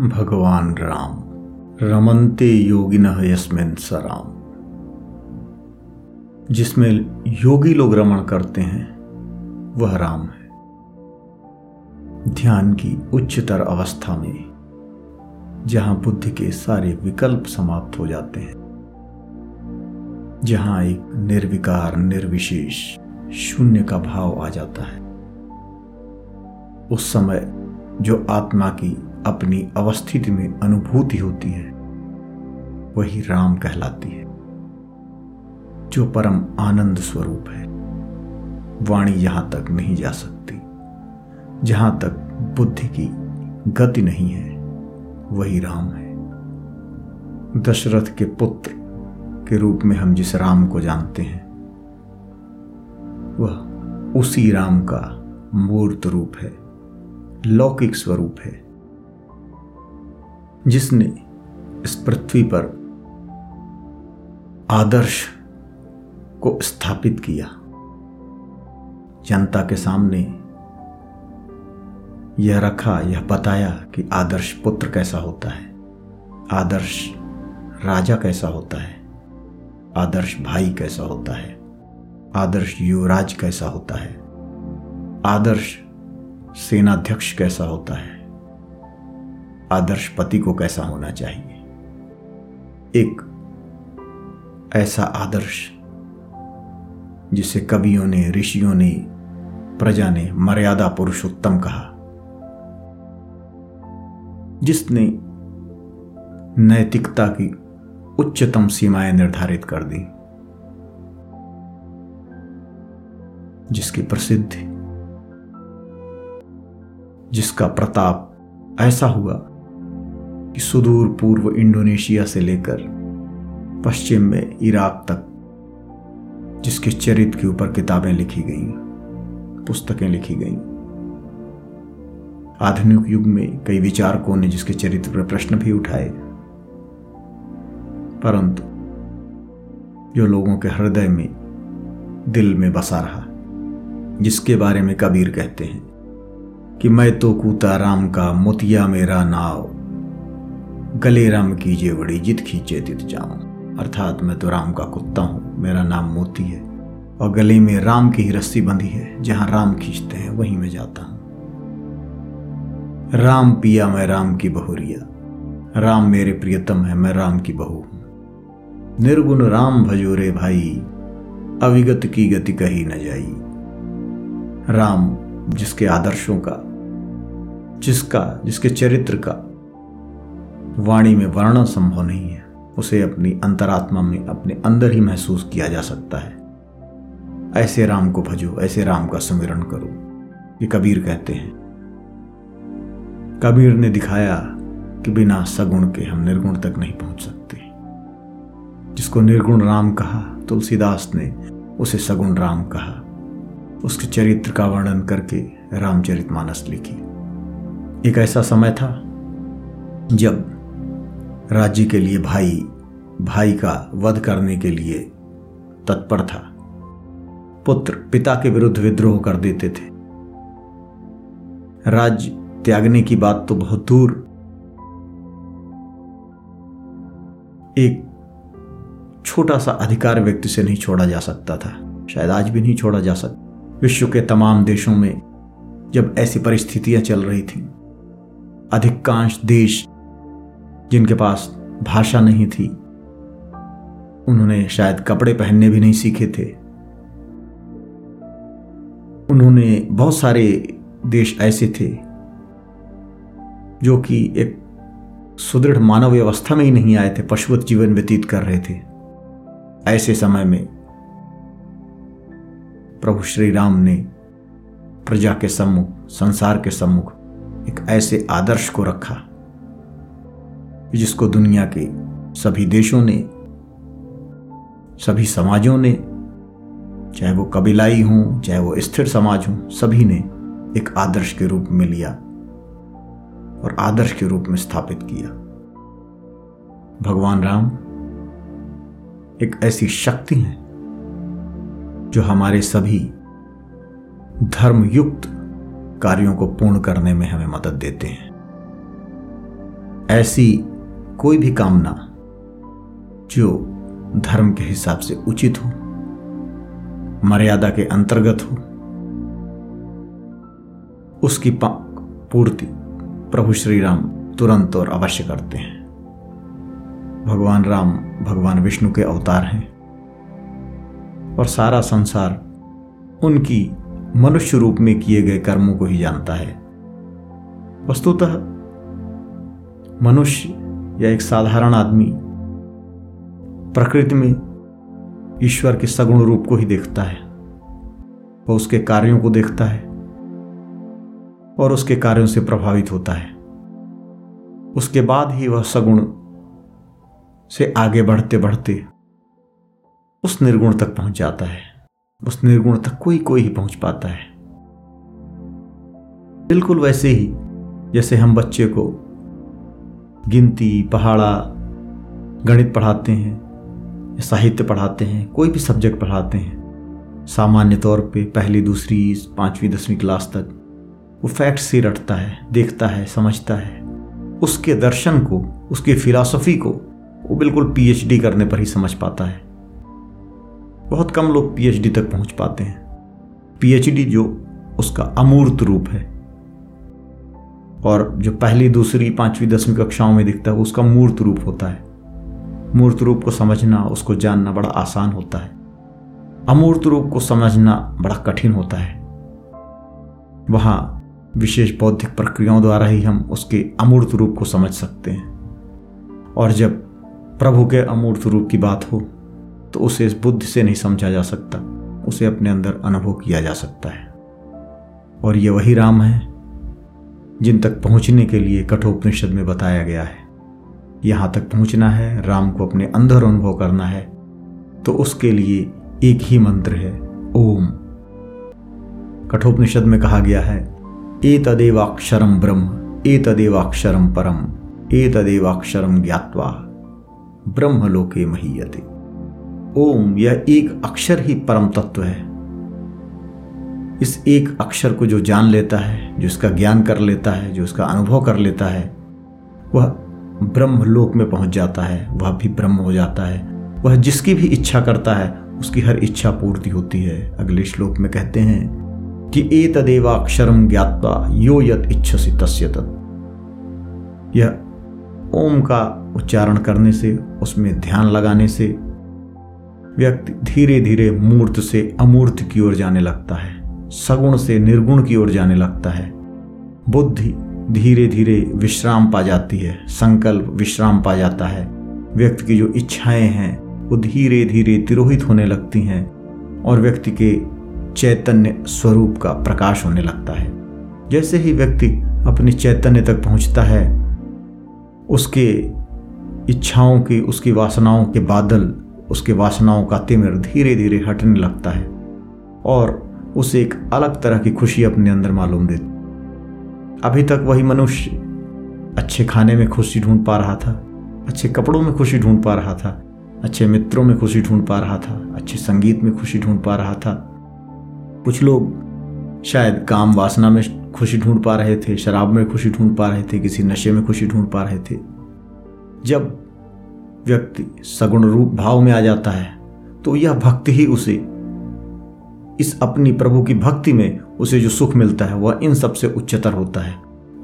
भगवान राम। रमनते योगिन यस्मिन सराम। जिसमें योगी लोग रमण करते हैं, वह राम है। ध्यान की उच्चतर अवस्था में, जहाँ बुद्धि के सारे विकल्प समाप्त हो जाते हैं, जहाँ एक निर्विकार, निर्विशेष, शून्य का भाव आ जाता है। उस समय जो आत्मा की अपनी अवस्थिति में अनुभूति होती है, वही राम कहलाती है, जो परम आनंद स्वरूप है। वाणी यहाँ तक नहीं जा सकती। जहाँ तक बुद्धि की गति नहीं है, वही राम है। दशरथ के पुत्र के रूप में हम जिस राम को जानते हैं, वह उसी राम का मूर्त रूप है, लौकिक स्वरूप है। जिसने इस पृथ्वी पर आदर्श को स्थापित किया। जनता के सामने यह रखा, यह बताया कि आदर्श पुत्र कैसा होता है, आदर्श राजा कैसा होता है, आदर्श भाई कैसा होता है, आदर्श युवराज कैसा होता है, आदर्श सेनाध्यक्ष कैसा होता है। आदर्श पति को कैसा होना चाहिए? एक ऐसा आदर्श जिसे कवियों ने, ऋषियों ने, प्रजा ने मर्यादा पुरुषोत्तम कहा। जिसने नैतिकता की उच्चतम सीमाएँ निर्धारित कर दी। जिसकी प्रसिद्धि, जिसका प्रताप ऐसा हुआ कि सुदूर पूर्व इंडोनेशिया से लेकर पश्चिम में इराक तक, जिसके चरित्र के ऊपर किताबें लिखी गई, पुस्तकें लिखी गई। आधुनिक युग में कई विचारकों ने जिसके चरित्र पर प्रश्न भी उठाए। परंतु जो लोगों के हृदय में, दिल में बसा रहा, जिसके बारे में कबीर कहते हैं कि, मैं तो कूता राम का मोतिया मेरा नाव गले राम कीजिए बड़ी जित खींचे तित जाऊँ। अर्थात मैं तो राम का कुत्ता हूँ, मेरा नाम मोती है। और गले में राम की ही रस्सी बंधी है, जहाँ राम खींचते हैं, वहीं मैं जाता हूँ। राम पिया मैं राम की बहुरिया राम मेरे प्रियतम है, मैं राम की बहू हूँ। निर्गुण राम भजोरे भाई, अविगत की गति कही न जाई। राम जिसके आदर्शों का, जिसका, जिसके चरित्र का वाणी में वर्णन संभव नहीं है। उसे अपनी अंतरात्मा में अपने अंदर ही महसूस किया जा सकता है। ऐसे राम को भजो, ऐसे राम का सुमिरन करो, ये कबीर कहते हैं। कबीर ने दिखाया कि बिना सगुण के हम निर्गुण तक नहीं पहुँच सकते। जिसको निर्गुण राम कहा, तुलसीदास ने उसे सगुण राम कहा। उसके चरित्र का वर्णन करके रामचरित मानस लिखी। एक ऐसा समय था जब राज्य के लिए भाई भाई का वध करने के लिए तत्पर था। पुत्र पिता के विरुद्ध विद्रोह कर देते थे। राज्य त्यागने की बात तो बहुत दूर। एक छोटा सा अधिकार व्यक्ति से नहीं छोड़ा जा सकता था। शायद आज भी नहीं छोड़ा जा सकता विश्व के तमाम देशों में जब ऐसी परिस्थितियाँ चल रही थी, अधिकांश देश जिनके पास भाषा नहीं थी। उन्होंने शायद कपड़े पहनने भी नहीं सीखे थे। उन्होंने बहुत सारे देश ऐसे थे, जो कि एक सुदृढ़ मानव व्यवस्था में ही नहीं आए थे, पशुवत जीवन व्यतीत कर रहे थे। ऐसे समय में प्रभु श्री राम ने प्रजा के सम्मुख, संसार के सम्मुख एक ऐसे आदर्श को रखा। जिसको दुनिया के सभी देशों ने, सभी समाजों ने, चाहे वो कबीलाई हों, चाहे वो स्थिर समाज हों, सभी ने एक आदर्श के रूप में लिया और आदर्श के रूप में स्थापित किया। भगवान राम एक ऐसी शक्ति है जो हमारे सभी धर्मयुक्त कार्यों को पूर्ण करने में हमें मदद देते हैं। ऐसी कोई भी कामना जो धर्म के हिसाब से उचित हो, मर्यादा के अंतर्गत हो, उसकी पूर्ति प्रभु श्री राम तुरंत और अवश्य करते हैं। भगवान राम, भगवान विष्णु के अवतार हैं और सारा संसार उनकी मनुष्य रूप में किए गए कर्मों को ही जानता है। वस्तुतः मनुष्य या एक साधारण आदमी प्रकृति में ईश्वर के सगुण रूप को ही देखता है। वह उसके कार्यों को देखता है और उसके कार्यों से प्रभावित होता है। उसके बाद ही वह सगुण से आगे बढ़ते बढ़ते उस निर्गुण तक पहुँच जाता है। उस निर्गुण तक कोई कोई ही पहुँच पाता है। बिल्कुल वैसे ही जैसे हम बच्चे को गिनती, पहाड़ा, गणित पढ़ाते हैं, साहित्य पढ़ाते हैं, कोई भी सब्जेक्ट पढ़ाते हैं। सामान्य तौर पे पहली, दूसरी, पांचवी, दसवीं क्लास तक वो फैक्ट से रटता है, देखता है, समझता है। उसके दर्शन को, उसकी फिलॉसफी को वो बिल्कुल पीएचडी करने पर ही समझ पाता है। बहुत कम लोग पीएचडी तक पहुँच पाते हैं। पीएचडी जो उसका अमूर्त रूप है। और जो पहली, दूसरी, पांचवी, दसवीं कक्षाओं में दिखता है, उसका मूर्त रूप होता है। मूर्त रूप को समझना, उसको जानना बड़ा आसान होता है। अमूर्त रूप को समझना बड़ा कठिन होता है। वहाँ विशेष बौद्धिक प्रक्रियाओं द्वारा ही हम उसके अमूर्त रूप को समझ सकते हैं। और जब प्रभु के अमूर्त रूप की बात हो तो उसे इस बुद्धि से नहीं समझा जा सकता, उसे अपने अंदर अनुभव किया जा सकता है। और ये वही राम है जिन तक पहुँचने के लिए कठोपनिषद में बताया गया है। यहाँ तक पहुँचना है, राम को अपने अंदर अनुभव करना है तो उसके लिए एक ही मंत्र है, ओम। कठोपनिषद में कहा गया है ए तदेवाक्षरम ब्रह्म ए तदेवाक्षरम परम ए तदेवाक्षरम ज्ञातवा ब्रह्म लोके महीयते। ओम यह एक अक्षर ही परम तत्व है। इस एक अक्षर को जो जान लेता है, जो इसका ज्ञान कर लेता है, जो इसका अनुभव कर लेता है, वह ब्रह्म लोक में पहुँच जाता है, वह भी ब्रह्म हो जाता है। वह जिसकी भी इच्छा करता है, उसकी हर इच्छा पूर्ति होती है। अगले श्लोक में कहते हैं कि ए तदेवाक्षरम ज्ञातवा यो यत इच्छसी तस्य तत्। यह ओम का उच्चारण करने से, उसमें ध्यान लगाने से व्यक्ति धीरे धीरे मूर्त से अमूर्त की ओर जाने लगता है। सगुण से निर्गुण की ओर जाने लगता है। बुद्धि धीरे धीरे विश्राम पा जाती है, संकल्प विश्राम पा जाता है। व्यक्ति की जो इच्छाएँ हैं, वो धीरे धीरे तिरोहित होने लगती हैं और व्यक्ति के चैतन्य स्वरूप का प्रकाश होने लगता है। जैसे ही व्यक्ति अपने चैतन्य तक पहुँचता है, उसके इच्छाओं की, उसकी वासनाओं के बादल, उसके वासनाओं का तिमिर धीरे धीरे हटने लगता है और उसे एक अलग तरह की खुशी अपने अंदर मालूम देती। अभी तक वही मनुष्य अच्छे खाने में खुशी ढूंढ पा रहा था, अच्छे कपड़ों में खुशी ढूंढ पा रहा था, अच्छे मित्रों में खुशी ढूंढ पा रहा था, अच्छे संगीत में खुशी ढूंढ पा रहा था। कुछ लोग शायद काम वासना में खुशी ढूंढ पा रहे थे, शराब में खुशी ढूंढ पा रहे थे, किसी नशे में खुशी ढूंढ पा रहे थे। जब व्यक्ति सगुण रूप भाव में आ जाता है तो यह भक्ति ही उसे इस अपनी प्रभु की भक्ति में उसे जो सुख मिलता है, वह इन सबसे उच्चतर होता है।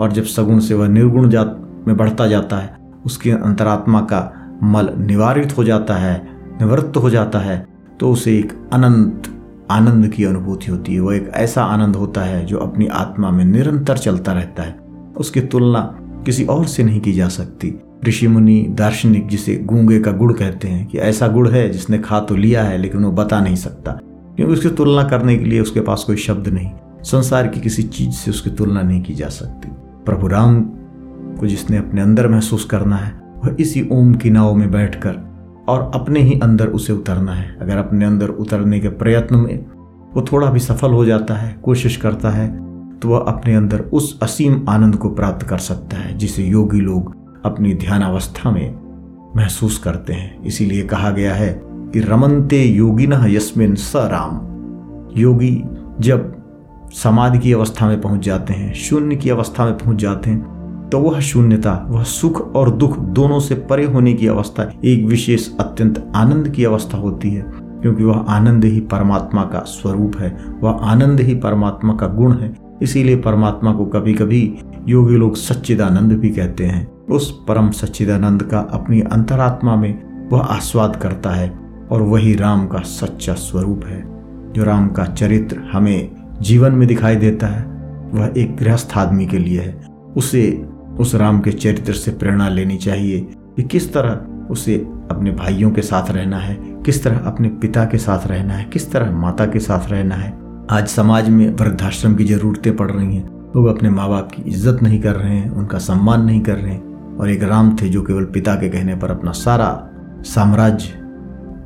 और जब सगुण से वह निर्गुण जात में बढ़ता जाता है, उसकी अंतरात्मा का मल निवारित हो जाता है, निवृत्त हो जाता है तो उसे एक अनंत, आनंद की अनुभूति होती है। वह एक ऐसा आनंद होता है जो अपनी आत्मा में निरंतर चलता रहता है। उसकी तुलना किसी और से नहीं की जा सकती। ऋषि मुनि दार्शनिक जिसे गूँगे का गुड़ कहते हैं कि ऐसा गुड़ है जिसने खा तो लिया है, लेकिन वो बता नहीं सकता। क्योंकि उसकी तुलना करने के लिए उसके पास कोई शब्द नहीं। संसार की किसी चीज़ से उसकी तुलना नहीं की जा सकती। प्रभु राम को जिसने अपने अंदर महसूस करना है, वह इसी ओम की नाव में बैठकर और अपने ही अंदर उसे उतरना है। अगर अपने अंदर उतरने के प्रयत्न में वो थोड़ा भी सफल हो जाता है, कोशिश करता है तो वह अपने अंदर उस असीम आनंद को प्राप्त कर सकता है, जिसे योगी लोग अपनी ध्यान अवस्था में महसूस करते हैं। इसीलिए कहा गया है कि रमनते योगिन यस्मिन स राम। योगी जब समाधि की अवस्था में पहुँच जाते हैं, शून्य की अवस्था में पहुँच जाते हैं तो वह शून्यता, वह सुख और दुख दोनों से परे होने की अवस्था, एक विशेष अत्यंत आनंद की अवस्था होती है, क्योंकि वह आनंद ही परमात्मा का स्वरूप है, वह आनंद ही परमात्मा का गुण है। इसीलिए परमात्मा को कभी कभी योगी लोग सच्चिदानंद भी कहते हैं। उस परम सच्चिदानंद का अपनी अंतरात्मा में वह आस्वाद करता है। और वही राम का सच्चा स्वरूप है, जो राम का चरित्र हमें जीवन में दिखाई देता है, वह एक गृहस्थ आदमी के लिए है। उसे, उस राम के चरित्र से प्रेरणा लेनी चाहिए कि किस तरह उसे अपने भाइयों के साथ रहना है, किस तरह अपने पिता के साथ रहना है, किस तरह माता के साथ रहना है। आज समाज में वृद्धाश्रम की जरूरतें पड़ रही हैं, लोग अपने माँ बाप की इज़्ज़त नहीं कर रहे हैं, उनका सम्मान नहीं कर रहे हैं, और एक राम थे जो केवल पिता के कहने पर अपना सारा साम्राज्य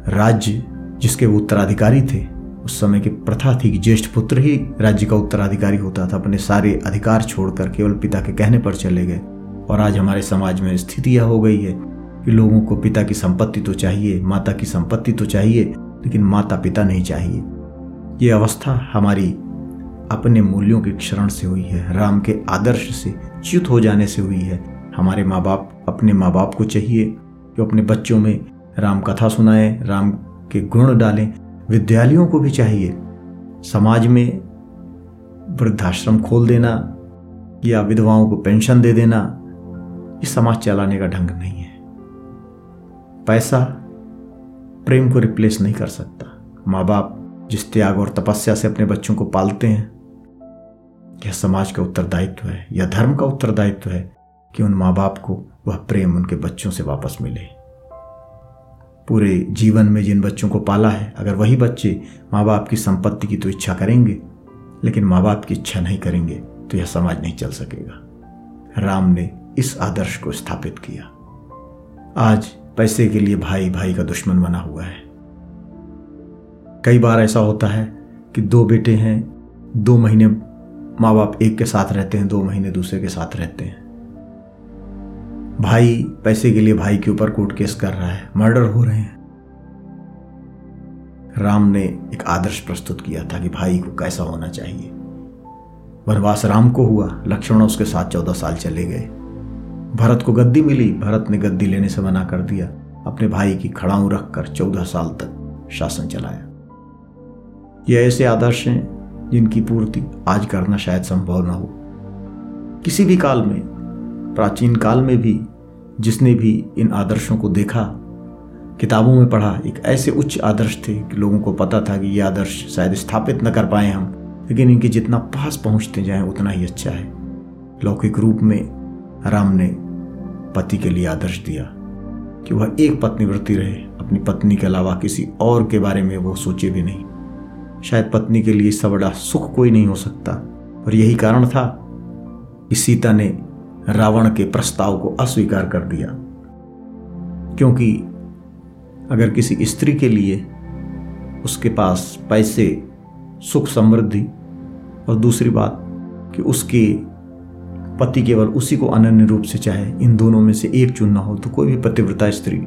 राज्य जिसके वो उत्तराधिकारी थे, उस समय की प्रथा थी कि ज्येष्ठ पुत्र ही राज्य का उत्तराधिकारी होता था, अपने सारे अधिकार छोड़कर केवल पिता के कहने पर चले गए। और आज हमारे समाज में स्थिति यह हो गई है कि लोगों को पिता की संपत्ति तो चाहिए, माता की संपत्ति तो चाहिए, लेकिन माता पिता नहीं चाहिए। ये अवस्था हमारी अपने मूल्यों के क्षरण से हुई है, राम के आदर्श से च्युत हो जाने से हुई है। हमारे माँ बाप अपने माँ बाप को चाहिए कि अपने बच्चों में राम कथा सुनाएँ, राम के गुण डालें। विद्यालयों को भी चाहिए। समाज में वृद्धाश्रम खोल देना या विधवाओं को पेंशन दे देना, ये समाज चलाने का ढंग नहीं है। पैसा प्रेम को रिप्लेस नहीं कर सकता। माँ बाप जिस त्याग और तपस्या से अपने बच्चों को पालते हैं, यह समाज का उत्तरदायित्व है, यह धर्म का उत्तरदायित्व है कि उन माँ बाप को वह प्रेम उनके बच्चों से वापस मिले। पूरे जीवन में जिन बच्चों को पाला है, अगर वही बच्चे माँ बाप की संपत्ति की तो इच्छा करेंगे, लेकिन माँ बाप की इच्छा नहीं करेंगे तो यह समाज नहीं चल सकेगा। राम ने इस आदर्श को स्थापित किया। आज पैसे के लिए भाई भाई का दुश्मन बना हुआ है। कई बार ऐसा होता है कि दो बेटे हैं, दो महीने माँ बाप एक के साथ रहते हैं, दो महीने दूसरे के साथ रहते हैं। भाई पैसे के लिए भाई के ऊपर कोर्ट केस कर रहा है। मर्डर हो रहे हैं। राम ने एक आदर्श प्रस्तुत किया था कि भाई को कैसा होना चाहिए। वनवास राम को हुआ। लक्ष्मण उसके साथ चौदह साल चले गए। भरत को गद्दी मिली। भरत ने गद्दी लेने से मना कर दिया। अपने भाई की खड़ाऊ रखकर चौदह साल तक शासन चलाया। ये ऐसे आदर्श हैं जिनकी पूर्ति आज करना शायद संभव न हो। किसी भी काल में प्राचीन काल में भी जिसने भी इन आदर्शों को देखा, किताबों में पढ़ा, एक ऐसे उच्च आदर्श थे कि लोगों को पता था कि ये आदर्श शायद स्थापित न कर पाए हम, लेकिन इनके जितना पास पहुँचते जाएँ, उतना ही अच्छा है। लौकिक रूप में राम ने पति के लिए आदर्श दिया कि वह एक पत्नी वृत्ति रहे, अपनी पत्नी के अलावा किसी और के बारे में वो सोचे भी नहीं। शायद पत्नी के लिए इससे बड़ा सुख कोई नहीं हो सकता और यही कारण था कि सीता ने रावण के प्रस्ताव को अस्वीकार कर दिया। क्योंकि अगर किसी स्त्री के लिए उसके पास पैसे, सुख समृद्धि और दूसरी बात कि उसके पति केवल उसी को अनन्य रूप से चाहे, इन दोनों में से एक चुनना हो तो कोई भी पतिव्रता स्त्री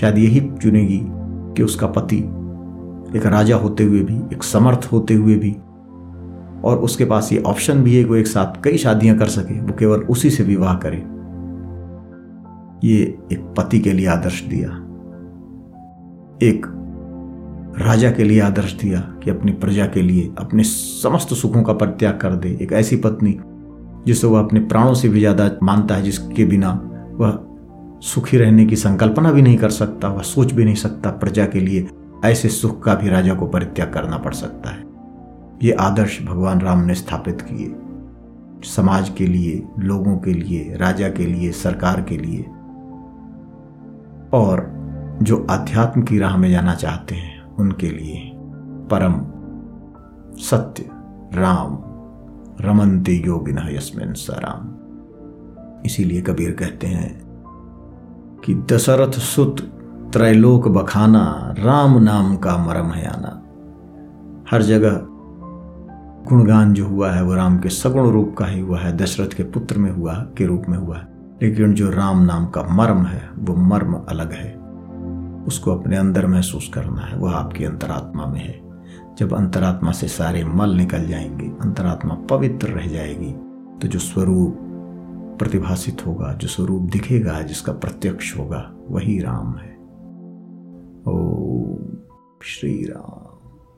शायद यही चुनेगी कि उसका पति एक राजा होते हुए भी, एक समर्थ होते हुए भी और उसके पास ये ऑप्शन भी है कि वो एक साथ कई शादियाँ कर सके, वो केवल उसी से विवाह करे। ये एक पति के लिए आदर्श दिया। एक राजा के लिए आदर्श दिया कि अपनी प्रजा के लिए, अपने समस्त सुखों का परित्याग कर दे। एक ऐसी पत्नी जिसे वह अपने प्राणों से भी ज़्यादा मानता है, जिसके बिना वह सुखी रहने की संकल्पना भी नहीं कर सकता, वह सोच भी नहीं सकता, प्रजा के लिए ऐसे सुख का भी राजा को परित्याग करना पड़ सकता है। ये आदर्श भगवान राम ने स्थापित किए। समाज के लिए, लोगों के लिए, राजा के लिए, सरकार के लिए। और जो अध्यात्म की राह में जाना चाहते हैं, उनके लिए परम सत्य राम रमनते योगिन यस्मिन सराम इसीलिए कबीर कहते हैं कि दशरथ सुत त्रैलोक बखाना राम नाम का मरम है आना। हर जगह गुणगान जो हुआ है वो राम के सगुण रूप का ही हुआ है, दशरथ के पुत्र में हुआ, के रूप में हुआ है। लेकिन जो राम नाम का मर्म है, वो मर्म अलग है। उसको अपने अंदर महसूस करना है, वह आपकी अंतरात्मा में है। जब अंतरात्मा से सारे मल निकल जाएँगे, अंतरात्मा पवित्र रह जाएगी तो जो स्वरूप प्रतिभाषित होगा, जो स्वरूप दिखेगा, जिसका प्रत्यक्ष होगा, वही राम है। ओ श्री राम।